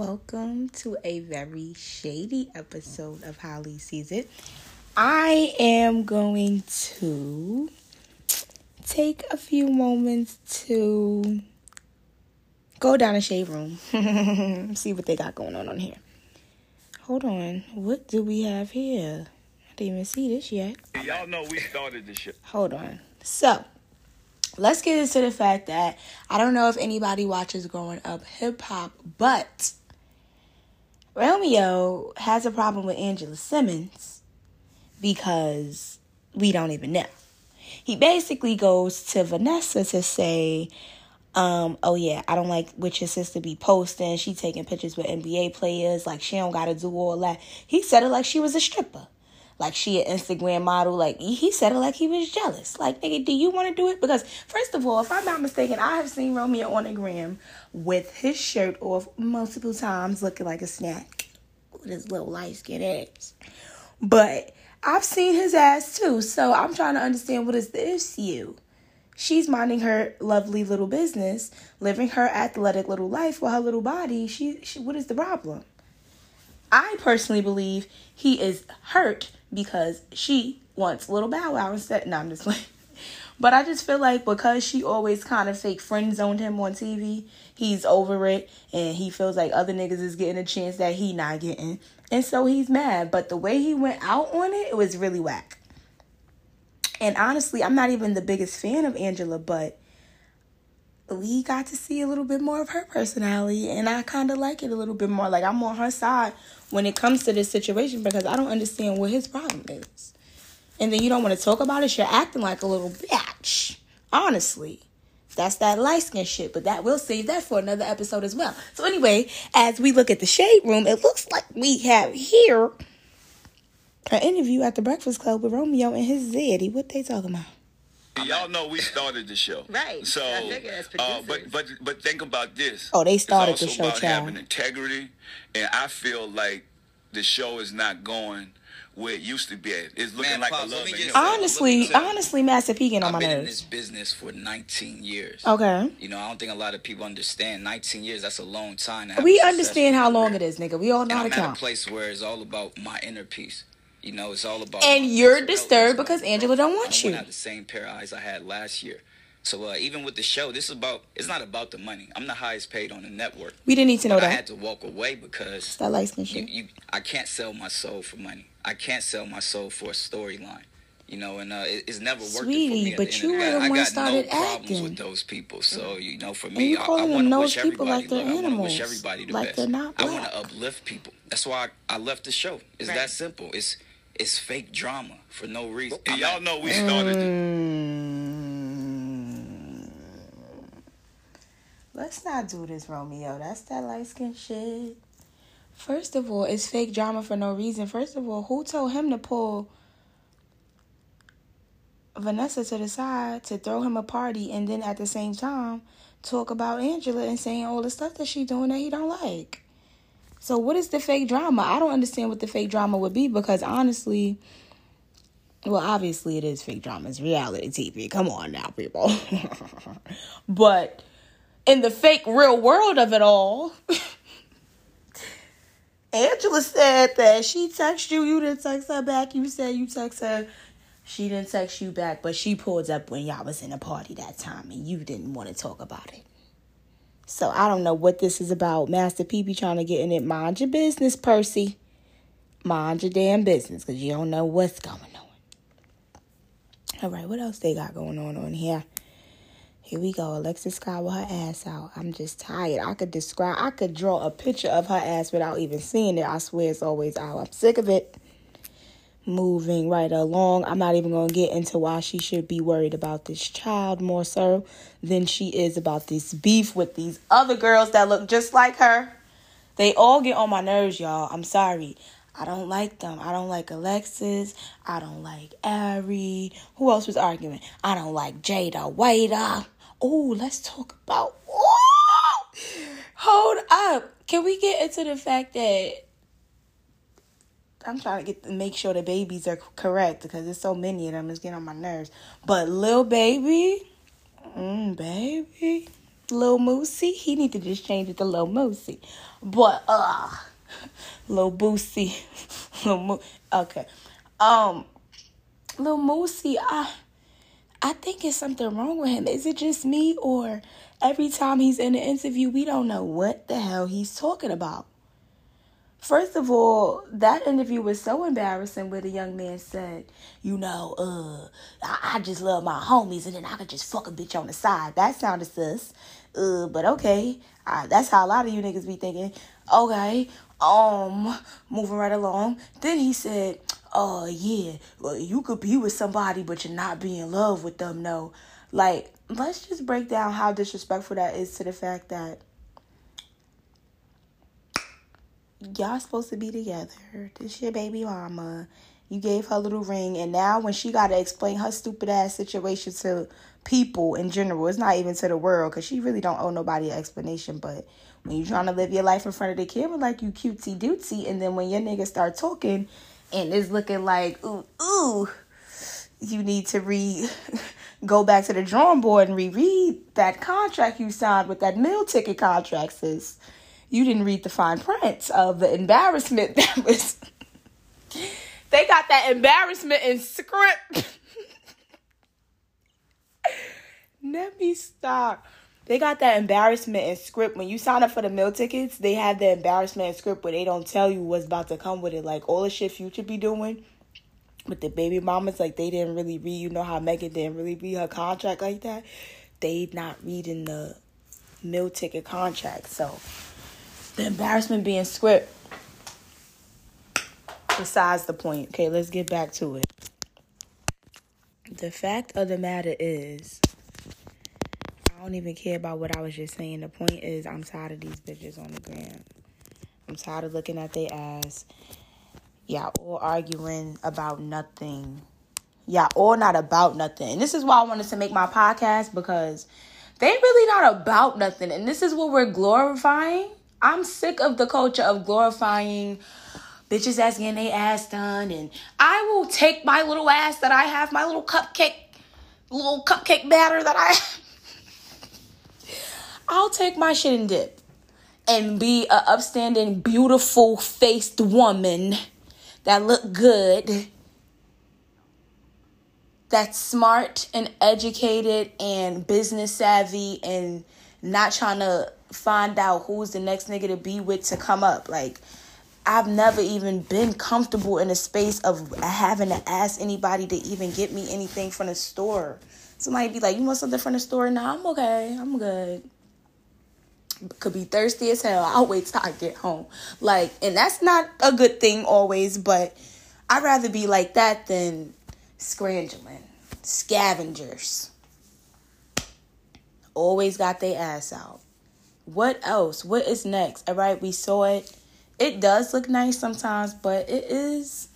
welcome to a very shady episode of How Lee Sees It. I am going to take a few moments to go down a shade room, see what they got going on on here. Hold on, what do we have here? I didn't even see this yet. Y'all know we started the shit. Hold on. So, let's get into the fact that I don't know if anybody watches growing up hip hop, but Romeo has a problem with Angela Simmons because we don't even know. He basically goes to Vanessa to say, um, oh yeah, I don't like what your sister be posting. She taking pictures with NBA players, like she don't gotta do all that. He said it like she was a stripper like she an Instagram model. Like he said it like he was jealous. Like, nigga, do you want to do it? Because first of all, if I'm not mistaken, I have seen Romeo on the gram with his shirt off multiple times, looking like a snack with his little light skin ass. But I've seen his ass too, so I'm trying to understand what is the issue. She's minding her lovely little business, living her athletic little life with her little body. She, she what is the problem? I personally believe he is hurt because she wants little Bow Wow instead. No, I'm just like. But I just feel like because she always kind of fake friend zoned him on TV, he's over it and he feels like other niggas is getting a chance that he not getting. And so he's mad. But the way he went out on it, it was really whack. And honestly, I'm not even the biggest fan of Angela, but we got to see a little bit more of her personality and I kind of like it a little bit more. Like I'm on her side when it comes to this situation because I don't understand what his problem is. And then you don't want to talk about it, you're acting like a little bitch. Honestly. That's that light skin shit, but that we'll save that for another episode as well. So anyway, as we look at the shade room, it looks like we have here an interview at the Breakfast Club with Romeo and his Zeddy. What they talking about? Y'all know we started the show, right? So, uh, but but but think about this. Oh, they started it's also the show, about child. having integrity, and I feel like the show is not going where it used to be. At. It's looking Man, like Pops, a let love me just- Honestly, me honestly, Master P getting on I've my been in this business for 19 years. Okay. You know, I don't think a lot of people understand. 19 years, that's a long time. To have We a understand how long career. it is, nigga. We all know And how I'm to at a place where it's all about my inner peace. You know, it's all about. And you're mental disturbed because Angela don't want you. I don't you. have the same pair of eyes I had last year. So uh, even with the show, this is about. It's not about the money. I'm the highest paid on the network. We didn't need to know But I had to walk away because That light skin you, you, I can't sell my soul for money. I can't sell my soul for a storyline. You know, and uh, it, it's never worked it Sweetie, for me. at but you were the day. the I one got started no problems acting. with those people. So you know, for me, I, I want them to those wish people everybody like they're. I want to animals, wish everybody the like best. they're not I want to uplift people. That's why I, I left the show. It's Right. that simple. It's it's fake drama for no reason. And y'all know we started. the- Mm. Let's not do this, Romeo. That's that light skin shit. First of all, it's fake drama for no reason. First of all, who told him to pull Vanessa to the side to throw him a party and then at the same time talk about Angela and saying all the stuff that she doing that he don't like? So what is the fake drama? I don't understand what the fake drama would be because honestly, well, obviously it is fake drama. It's reality TV. Come on now, people. but in the fake real world of it all, Angela said that she texted you, you didn't text her back. You said you text her, she didn't text you back, but she pulled up when y'all was in a party that time and you didn't want to talk about it. So I don't know what this is about. Master P be trying to get in it. Mind your business, Percy. Mind your damn business, because you don't know what's going on. All right, what else they got going on on here? Here we go. Alexis Scott with her ass out. I'm just tired. I could describe, I could draw a picture of her ass without even seeing it. I swear it's always out. I'm sick of it. Moving right along. I'm not even going to get into why she should be worried about this child more so than she is about this beef with these other girls that look just like her. They all get on my nerves, y'all. I'm sorry. I don't like them. I don't like Alexis. I don't like Ari. Who else was arguing? I don't like Jayda Wayda. Oh, let's talk about. Ooh! Hold up. Can we get into the fact that I'm trying to get make sure the babies are correct because there's so many of them. It's getting on my nerves. But Lil Baby, mm, baby, Lil Moosey. He need to just change it to Lil Moosey. But uh Lil Boosie. Lil Mo- okay. Um Lil Moosey, I I think it's something wrong with him. Is it just me or every time he's in an interview we don't know what the hell he's talking about? First of all, that interview was so embarrassing where the young man said, you know, uh, I, I just love my homies and then I could just fuck a bitch on the side. That sounded sus. Uh, but okay. Uh, that's how a lot of you niggas be thinking. Okay. Um, moving right along. Then he said, oh, uh, yeah, well, you could be with somebody, but you're not being in love with them, no. Like, let's just break down how disrespectful that is to the fact that y'all supposed to be together. This your baby mama. You gave her a little ring, and now when she got to explain her stupid ass situation to people in general, it's not even to the world, because she really don't owe nobody an explanation. But when you trying to live your life in front of the camera like you cutesy dootsy, and then when your nigga start talking and it's looking like ooh ooh, you need to re go back to the drawing board and reread that contract you signed with that meal ticket contract, sis you didn't read the fine print of the embarrassment that was. they got that embarrassment in script. Let me stop. They got that embarrassment in script. When you sign up for the meal tickets, they have the embarrassment in script where they don't tell you what's about to come with it. Like all the shit Future be doing with the baby mamas, like they didn't really read. You know how Megan didn't really read her contract like that. They not reading the meal ticket contract. So the embarrassment being script. Besides the point. Okay, let's get back to it. The fact of the matter is, I don't even care about what I was just saying. The point is, I'm tired of these bitches on the gram. I'm tired of looking at their ass. Y'all all arguing about nothing. Y'all all not about nothing. And this is why I wanted to make my podcast because they really not about nothing. And this is what we're glorifying I'm sick of the culture of glorifying bitches that's getting their ass done. And I will take my little ass that I have, my little cupcake, little cupcake batter that I I'll take my shit and dip and be a upstanding, beautiful faced woman that look good, that's smart and educated and business savvy and not trying to find out who's the next nigga to be with to come up. Like, I've never even been comfortable in a space of having to ask anybody to even get me anything from the store. Somebody be like, You want something from the store? Nah, I'm okay. I'm good. Could be thirsty as hell. I'll wait till I get home. Like, and that's not a good thing always, but I'd rather be like that than scrangling. Scavengers. Always got their ass out. What else? What is next? All right, we saw it. It does look nice sometimes, but it is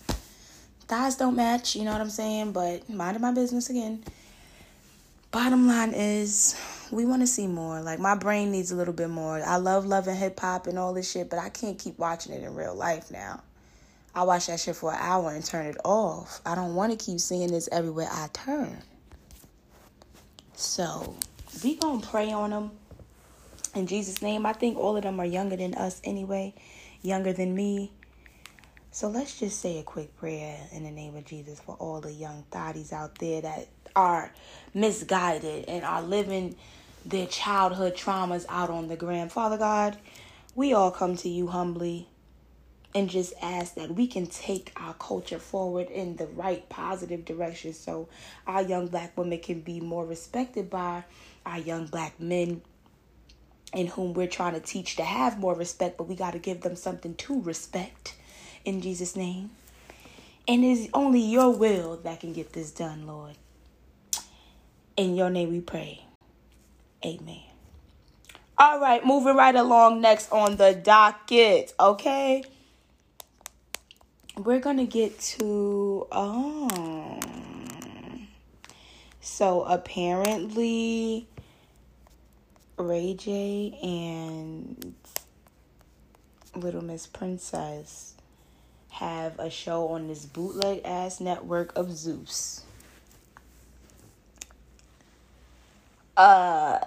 thighs don't match, you know what I'm saying? But minding my business again. Bottom line is we want to see more. Like my brain needs a little bit more. I love loving hip hop and all this shit, but I can't keep watching it in real life now. I watch that shit for an hour and turn it off. I don't want to keep seeing this everywhere I turn. So, we gonna pray on them in Jesus' name. I think all of them are younger than us anyway, younger than me. So let's just say a quick prayer in the name of Jesus for all the young thotties out there that are misguided and are living their childhood traumas out on the gram. Father God, we all come to you humbly and just ask that we can take our culture forward in the right positive direction so our young black women can be more respected by our young black men in whom we're trying to teach to have more respect, but we got to give them something to respect in Jesus' name. And it's only your will that can get this done, Lord. In your name we pray. Amen. All right, moving right along next on the docket, okay? We're going to get to um so apparently Ray J and Little Miss Princess have a show on this bootleg ass network of Zeus. Uh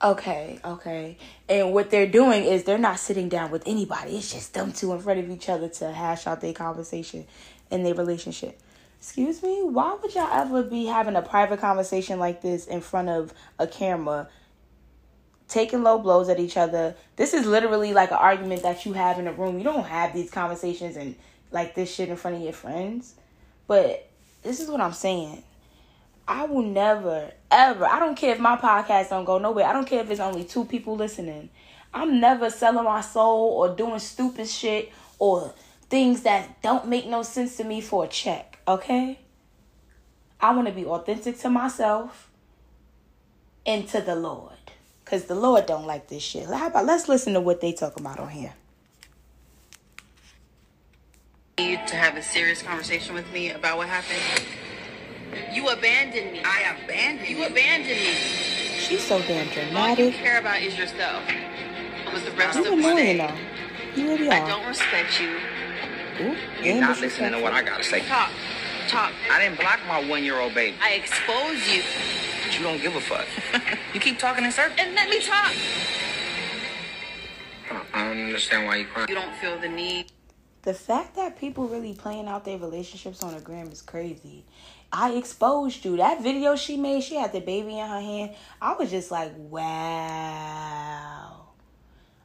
Okay, okay. And what they're doing is they're not sitting down with anybody. It's just them two in front of each other to hash out their conversation and their relationship. Excuse me? Why would y'all ever be having a private conversation like this in front of a camera, taking low blows at each other? This is literally like an argument that you have in a room. You don't have these conversations and like this shit in front of your friends. But this is what I'm saying. I will never, ever, I don't care if my podcast don't go nowhere. I don't care if it's only two people listening. I'm never selling my soul or doing stupid shit or things that don't make no sense to me for a check, okay? I want to be authentic to myself and to the Lord. Cause the Lord don't like this shit. How about let's listen to what they talk about on here. You to have a serious conversation with me about what happened. You abandoned me. I abandoned You you. abandoned me. She's so damn dramatic. All you dramatic. care about is yourself. With the rest You of annoying my though. You really I don't respect you. Ooh, You're not listening to what I gotta say. Talk. Talk. I didn't block my one-year-old baby. I expose you. But you don't give a fuck. you keep talking in circles. And let me talk. I don't understand why you cry. You don't feel the need. The fact that people really playing out their relationships on the gram is crazy. I exposed you. That video she made, she had the baby in her hand. I was just like, wow.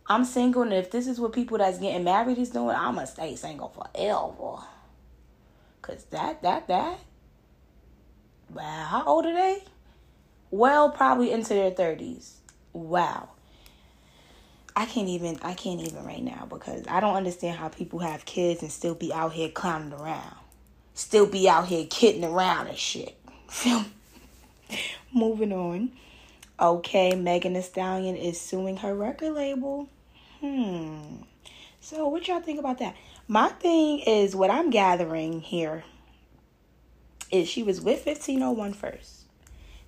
I'm single, and if this is what people that's getting married is doing, I'ma stay single forever. Cause that, that, that. Wow, how old are they? Well, probably into their thirties. Wow. I can't even I can't even right now because I don't understand how people have kids and still be out here clowning around. Still be out here kidding around and shit. Moving on. Okay, Megan Thee Stallion is suing her record label. Hmm. So what y'all think about that? My thing is what I'm gathering here is she was with 1501 first.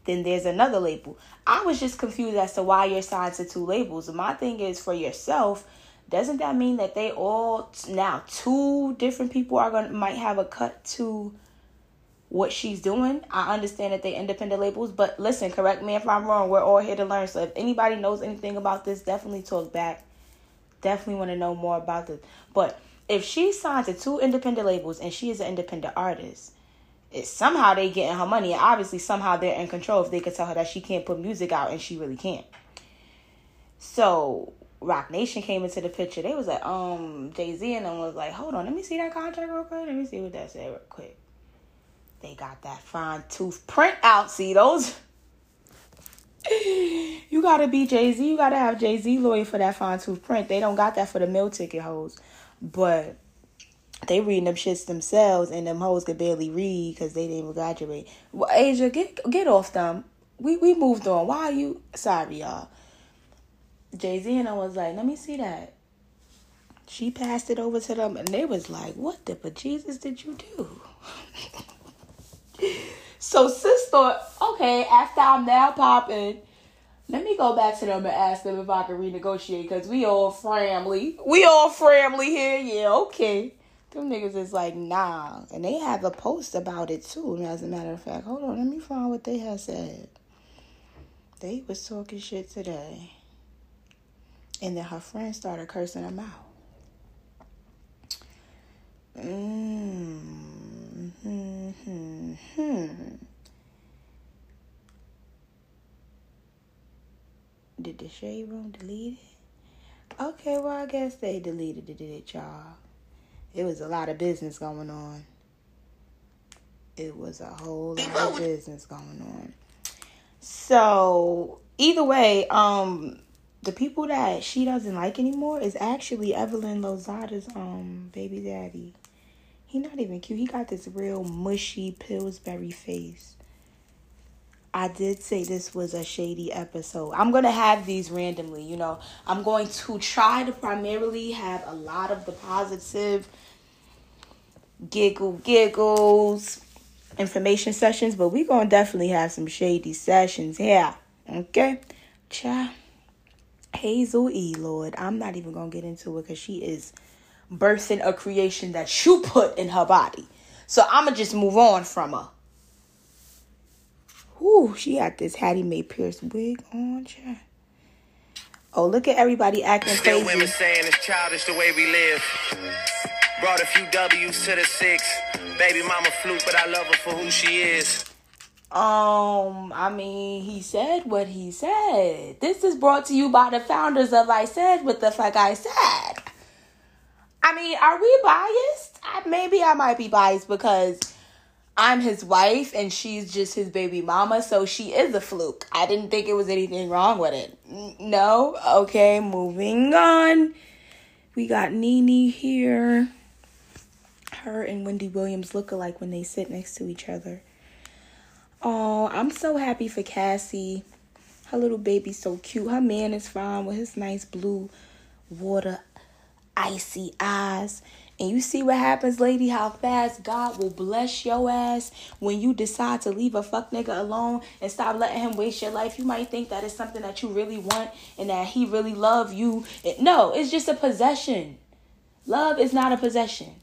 Then there's another label. I was just confused as to why you're signed to two labels. My thing is for yourself, doesn't that mean that they all now two different people are going to might have a cut to what she's doing? I understand that they independent labels, but listen, correct me if I'm wrong. We're all here to learn. So if anybody knows anything about this, definitely talk back. Definitely want to know more about this. But if she signed to two independent labels and she is an independent artist, it's somehow they getting her money. Obviously, somehow they're in control if they could tell her that she can't put music out and she really can't. So Roc Nation came into the picture. They was like, um, Jay Z and them was like, hold on, let me see that contract real quick. Let me see what that said real quick. They got that fine tooth print out. See those? You gotta be Jay Z. You gotta have Jay Z lawyer for that fine tooth print. They don't got that for the meal ticket hoes, but they reading them shits themselves, and them hoes could barely read because they didn't graduate. Well, Asia, get get off them. We we moved on. Why are you sorry, y'all? Jay Z and I was like, let me see that. She passed it over to them, and they was like, "What the but Jesus did you do?" so sis thought, okay, after I'm now popping, let me go back to them and ask them if I can renegotiate because we all family. We all family here. Yeah, okay. Them niggas is like, nah. And they have a post about it too, as a matter of fact. Hold on, let me find what they have said. They was talking shit today. And then her friend started cursing them out. Mm, hmm, hmm, hmm. Did the shade room delete it? Okay, well, I guess they deleted it, y'all. It was a lot of business going on. It was a whole lot of business going on. So, either way, um, the people that she doesn't like anymore is actually Evelyn Lozada's um baby daddy. He not even cute. He got this real mushy Pillsbury face. I did say this was a shady episode. I'm going to have these randomly, you know. I'm going to try to primarily have a lot of the positive giggle giggles information sessions, but we're going to definitely have some shady sessions here. Okay? Ciao. Hazel E, Lord. I'm not even going to get into it because she is birthing a creation that you put in her body. So I'm going to just move on from her. Whew, she had this Hattie Mae Pierce wig on, child. Oh, look at everybody acting Still women crazy. saying it's childish the way we live. Brought a few W's to the six. Baby mama fluke, but I love her for who she is. Um, I mean, he said what he said. This is brought to you by the founders of I Said What the Fuck I Said. I mean, are we biased? I, maybe I might be biased because I'm his wife and she's just his baby mama, so she is a fluke. I didn't think it was anything wrong with it. No? Okay, moving on. We got Nene here. Her and Wendy Williams look alike when they sit next to each other. Oh, I'm so happy for Cassie. Her little baby's so cute. Her man is fine with his nice blue water, icy eyes. And you see what happens, lady, how fast God will bless your ass when you decide to leave a fuck nigga alone and stop letting him waste your life. You might think that it's something that you really want and that he really love you. It- no, it's just a possession. Love is not a possession.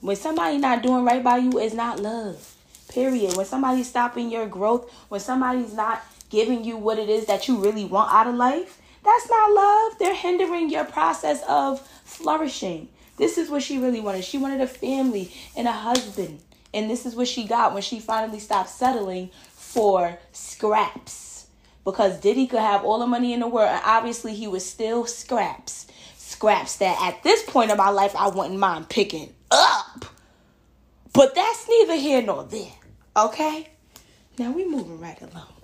When somebody not doing right by you, it's not love. Period. When somebody's stopping your growth, when somebody's not giving you what it is that you really want out of life, that's not love. They're hindering your process of flourishing. This is what she really wanted. She wanted a family and a husband. And this is what she got when she finally stopped settling for scraps. Because Diddy could have all the money in the world, and obviously he was still scraps. Scraps that at this point in my life I wouldn't mind picking up. But that's neither here nor there. Okay? Now we moving right along.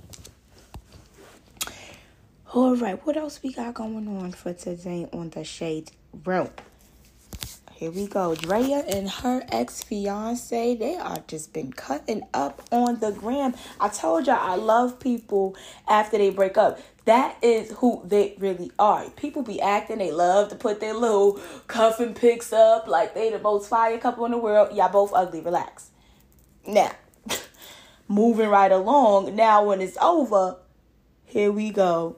All right, what else we got going on for today on the Shade Room? Here we go. Drea and her ex fiance, they are just been cutting up on the gram. I told y'all I love people after they break up. That is who they really are. People be acting, they love to put their little cuffing pics up like they the most fire couple in the world. Y'all both ugly, relax. Now, moving right along. Now, when it's over, here we go.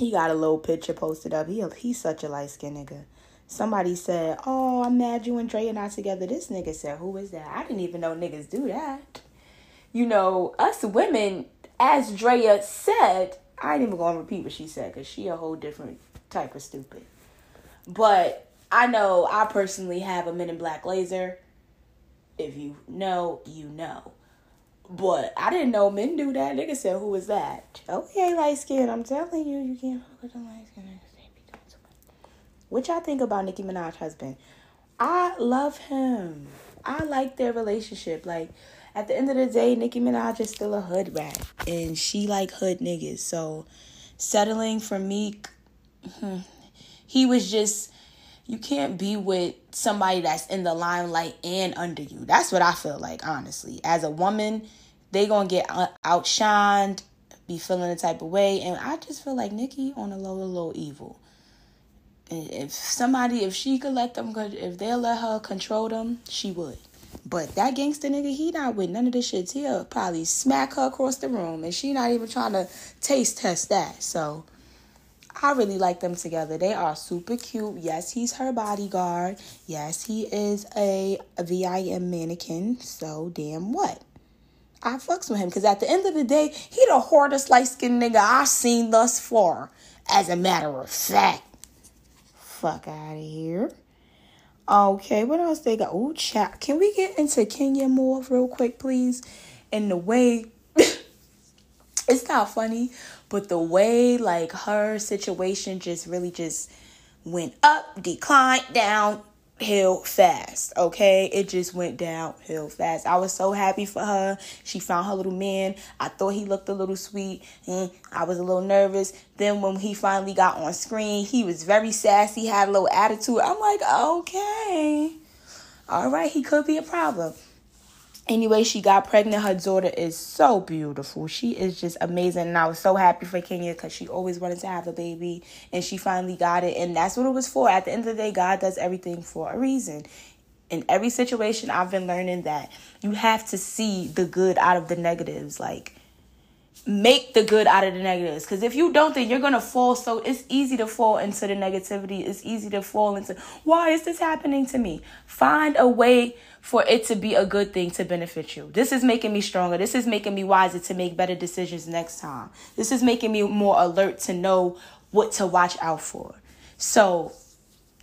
He got a little picture posted up. He he's such a light skinned nigga. Somebody said, "Oh, I'm mad you and Dre are not together." This nigga said, "Who is that?" I didn't even know niggas do that. You know, us women, as Drea said, I ain't even gonna repeat what she said because she a whole different type of stupid. But I know I personally have a Men in Black laser. If you know, you know. But I didn't know men do that. Nigga said, "Who is that?" Okay, light skin. I'm telling you, you can't fuck with the light skin niggas. They be doing. What y'all think about Nicki Minaj husband? I love him. I like their relationship. Like at the end of the day, Nicki Minaj is still a hood rat, and she like hood niggas. So settling for Meek, hmm, he was just. You can't be with somebody that's in the limelight and under you. That's what I feel like, honestly. As a woman, they gonna get outshined, be feeling a type of way, and I just feel like Nicki on a low, little evil. If somebody, if she could let them, if they'll let her control them, she would. But that gangster nigga, he not with none of this shit. He'll probably smack her across the room, and she not even trying to taste test that. So I really like them together. They are super cute. Yes, he's her bodyguard. Yes, he is a, VIM mannequin. So damn what? I fucks with him because at the end of the day, he the hardest light skinned nigga I've seen thus far. As a matter of fact. Fuck out of here. Okay, what else they got? Oh, chat. Can we get into Kenya Moore real quick, please? And the way it's not funny, but the way like her situation just really just went up, declined, downhill fast. Okay, it just went downhill fast. I was so happy for her. She found her little man. I thought he looked a little sweet. and I was a little nervous. Then when he finally got on screen, he was very sassy, had a little attitude. I'm like, okay, all right, he could be a problem. Anyway, she got pregnant. Her daughter is so beautiful. She is just amazing. And I was so happy for Kenya because she always wanted to have a baby. And she finally got it. And that's what it was for. At the end of the day, God does everything for a reason. In every situation, I've been learning that you have to see the good out of the negatives. Like, make the good out of the negatives. Because if you don't then you're gonna fall. So it's easy to fall into the negativity. It's easy to fall into why is this happening to me? Find a way for it to be a good thing to benefit you. This is making me stronger. This is making me wiser to make better decisions next time. This is making me more alert to know what to watch out for. So,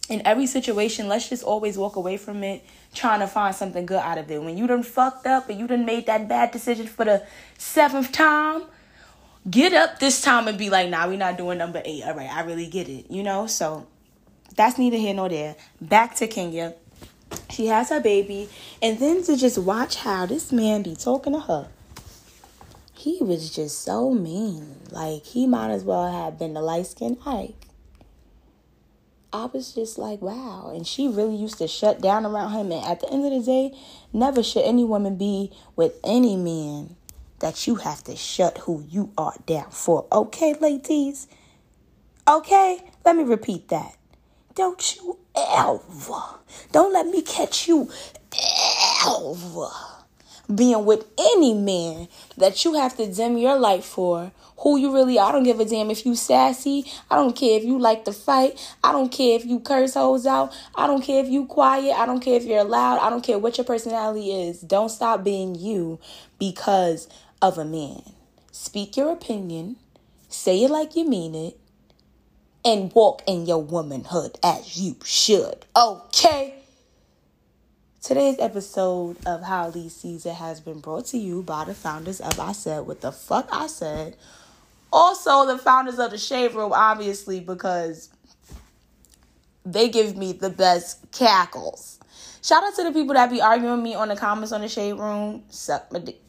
in every situation, let's just always walk away from it trying to find something good out of it. When you done fucked up and you done made that bad decision for the seventh time, get up this time and be like, nah, we're not doing number eight. All right, I really get it, you know? So that's neither here nor there. Back to Kenya. She has her baby, and then to just watch how this man be talking to her. He was just so mean. Like, he might as well have been the light skinned Ike. I was just like, wow. And she really used to shut down around him. And at the end of the day, never should any woman be with any man that you have to shut who you are down for. Okay, ladies? Okay? Let me repeat that. Don't you ever, don't let me catch you ever being with any man that you have to dim your light for who you really are. I don't give a damn if you sassy. I don't care if you like to fight. I don't care if you curse hoes out. I don't care if you quiet. I don't care if you're loud. I don't care what your personality is. Don't stop being you because of a man. Speak your opinion. Say it like you mean it. And walk in your womanhood as you should. Okay? Today's episode of How Lee Sees It has been brought to you by the founders of I Said What the Fuck I Said also, the founders of the Shade Room, obviously, because they give me the best cackles. Shout out to the people that be arguing me on the comments on the Shade Room. Suck my dick.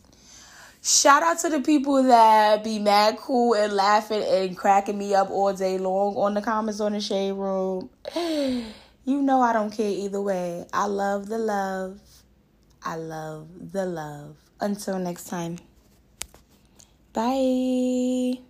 Shout out to the people that be mad cool and laughing and cracking me up all day long on the comments on the Shade Room. You know I don't care either way. I love the love. I love the love. Until next time. Bye.